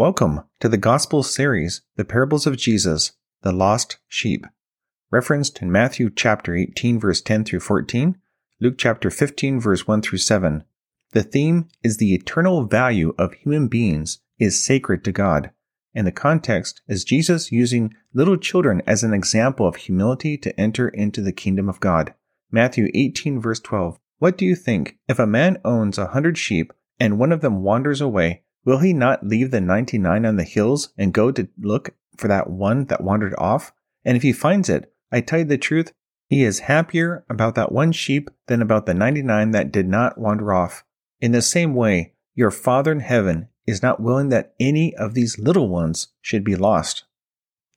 Welcome to the Gospel series, The Parables of Jesus, the Lost Sheep, referenced in Matthew chapter 18 verse 10 through 14, Luke chapter 15 verse 1 through 7. The theme is the eternal value of human beings is sacred to God, and the context is Jesus using little children as an example of humility to enter into the kingdom of God. Matthew 18 verse 12. What do you think if a man owns a hundred sheep and one of them wanders away? Will he not leave the 99 on the hills and go to look for that one that wandered off? And if he finds it, I tell you the truth, he is happier about that one sheep than about the 99 that did not wander off. In the same way, your Father in heaven is not willing that any of these little ones should be lost.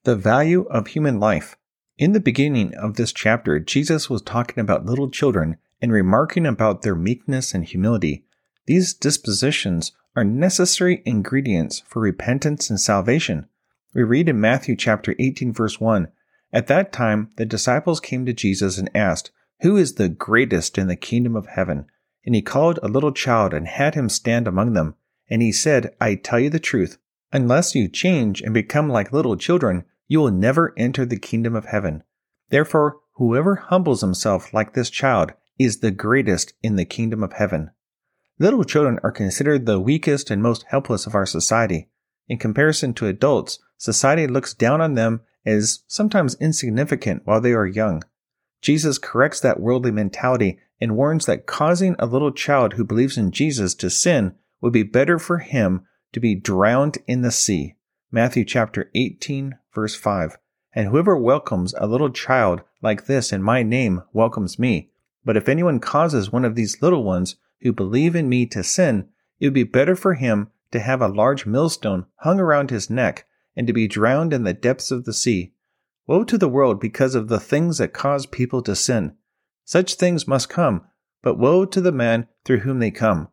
The value of human life. In the beginning of this chapter, Jesus was talking about little children and remarking about their meekness and humility. These dispositions are necessary ingredients for repentance and salvation. We read in Matthew chapter 18 verse 1, At that time the disciples came to Jesus and asked, Who is the greatest in the kingdom of heaven? And he called a little child and had him stand among them. And he said, I tell you the truth, unless you change and become like little children, you will never enter the kingdom of heaven. Therefore, whoever humbles himself like this child is the greatest in the kingdom of heaven. Little children are considered the weakest and most helpless of our society. In comparison to adults, society looks down on them as sometimes insignificant while they are young. Jesus corrects that worldly mentality and warns that causing a little child who believes in Jesus to sin would be better for him to be drowned in the sea. Matthew chapter 18 verse 5. And whoever welcomes a little child like this in my name welcomes me. But if anyone causes one of these little ones who believe in me to sin, it would be better for him to have a large millstone hung around his neck and to be drowned in the depths of the sea. Woe to the world because of the things that cause people to sin. Such things must come, but woe to the man through whom they come.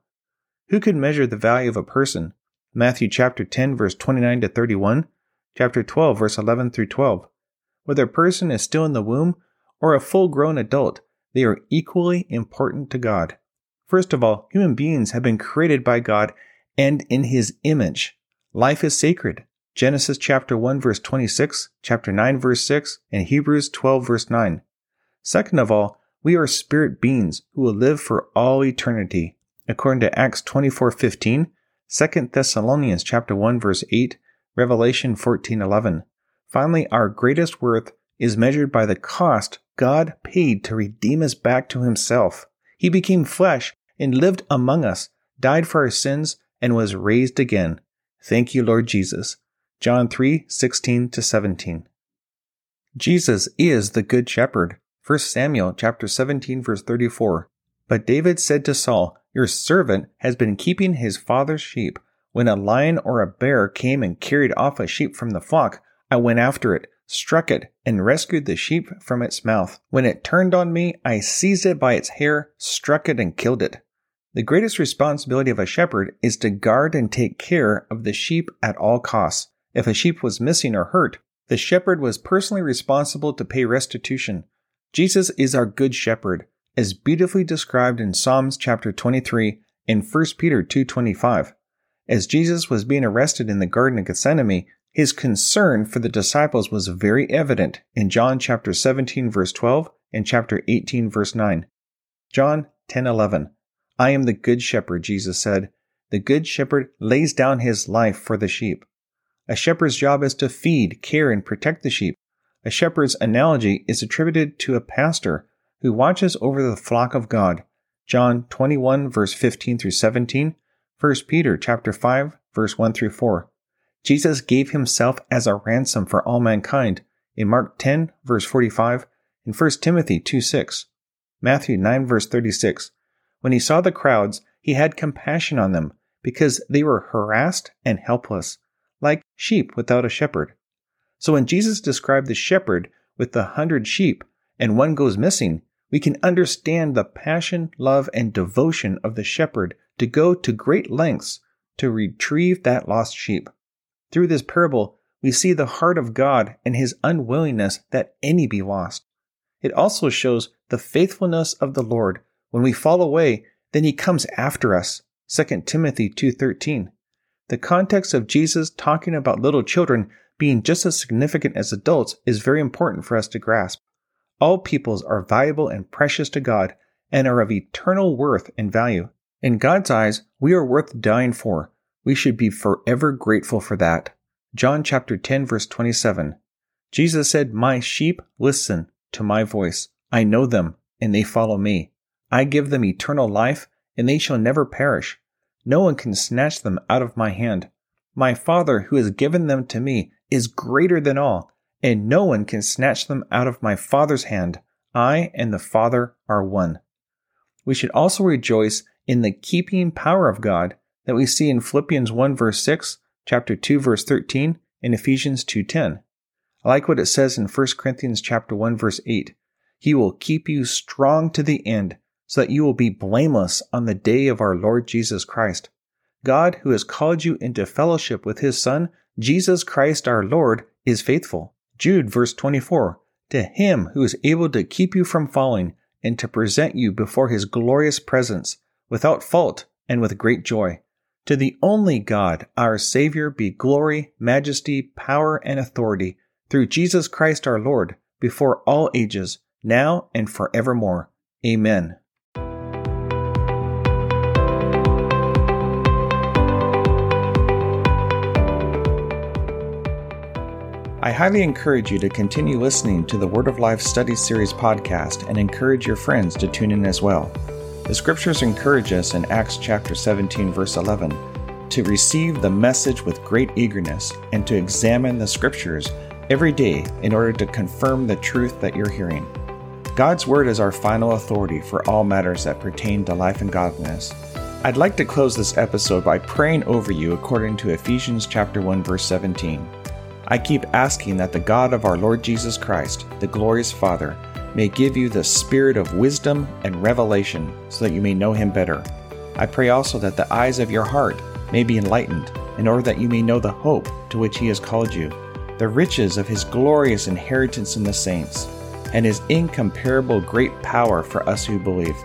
Who can measure the value of a person? Matthew chapter 10 verse 29 to 31, chapter 12 verse 11 through 12. Whether a person is still in the womb or a full-grown adult, they are equally important to God. First of all, human beings have been created by God and in his image. Life is sacred. Genesis chapter 1 verse 26, chapter 9 verse 6, and Hebrews 12 verse 9. Second of all, we are spirit beings who will live for all eternity. According to Acts 24:15, 2 Thessalonians chapter 1 verse 8, Revelation 14:11. Finally, our greatest worth is measured by the cost God paid to redeem us back to himself. He became flesh and lived among us, died for our sins, and was raised again. Thank you, Lord Jesus. John 3 16 17. Jesus is the Good Shepherd. 1 Samuel chapter 17 verse 34. But David said to Saul, Your servant has been keeping his father's sheep. When a lion or a bear came and carried off a sheep from the flock, I went after it, struck it, and rescued the sheep from its mouth. When it turned on me, I seized it by its hair, struck it, and killed it. The greatest responsibility of a shepherd is to guard and take care of the sheep at all costs. If a sheep was missing or hurt, the shepherd was personally responsible to pay restitution. Jesus is our good shepherd, as beautifully described in Psalms chapter 23 and 1 Peter 2:25. As Jesus was being arrested in the garden of Gethsemane, his concern for the disciples was very evident in John chapter 17 verse 12 and chapter 18 verse 9. John 10:11. I am the good shepherd, Jesus said. The good shepherd lays down his life for the sheep. A shepherd's job is to feed, care, and protect the sheep. A shepherd's analogy is attributed to a pastor who watches over the flock of God. John 21 verse 15 through 17, 1 Peter chapter 5 verse 1 through 4. Jesus gave himself as a ransom for all mankind in Mark 10 verse 45 and 1 Timothy 2 6. Matthew 9 verse 36. When he saw the crowds, he had compassion on them because they were harassed and helpless, like sheep without a shepherd. So when Jesus described the shepherd with the hundred sheep and one goes missing, we can understand the passion, love, and devotion of the shepherd to go to great lengths to retrieve that lost sheep. Through this parable, we see the heart of God and his unwillingness that any be lost. It also shows the faithfulness of the Lord. When we fall away, then he comes after us. 2 Timothy 2:13. The context of Jesus talking about little children being just as significant as adults is very important for us to grasp. All peoples are valuable and precious to God and are of eternal worth and value. In God's eyes, we are worth dying for. We should be forever grateful for that. John chapter 10 verse 27. Jesus said, "My sheep listen to my voice. I know them, and they follow me. I give them eternal life, and they shall never perish. No one can snatch them out of my hand. My Father, who has given them to me, is greater than all, and no one can snatch them out of my Father's hand. I and the Father are one. We should also rejoice in the keeping power of God that we see in Philippians 1 verse 6, chapter 2 verse 13, and Ephesians 2:10. I like what it says in 1 Corinthians chapter 1 verse 8. He will keep you strong to the end so that you will be blameless on the day of our Lord Jesus Christ. God, who has called you into fellowship with his Son, Jesus Christ our Lord, is faithful. Jude verse 24. To him who is able to keep you from falling and to present you before his glorious presence without fault and with great joy. To the only God, our Savior, be glory, majesty, power, and authority through Jesus Christ our Lord, before all ages, now and forevermore. Amen. I highly encourage you to continue listening to the Word of Life Study Series podcast and encourage your friends to tune in as well. The scriptures encourage us in Acts chapter 17 verse 11 to receive the message with great eagerness and to examine the scriptures every day in order to confirm the truth that you're hearing. God's Word is our final authority for all matters that pertain to life and godliness. I'd like to close this episode by praying over you according to Ephesians chapter 1 verse 17. I keep asking that the God of our Lord Jesus Christ, the glorious Father, may give you the spirit of wisdom and revelation so that you may know him better. I pray also that the eyes of your heart may be enlightened, in order that you may know the hope to which he has called you, the riches of his glorious inheritance in the saints, and his incomparable great power for us who believe.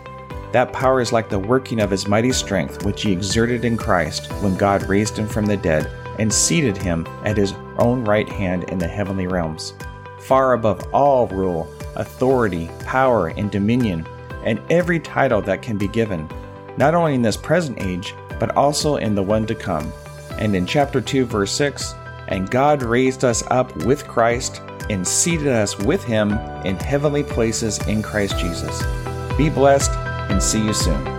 That power is like the working of his mighty strength, which he exerted in Christ when God raised him from the dead and seated him at his own right hand in the heavenly realms, far above all rule, authority, power, and dominion, and every title that can be given, not only in this present age, but also in the one to come. And in chapter 2, verse 6, and God raised us up with Christ and seated us with him in heavenly places in Christ Jesus. Be blessed and see you soon.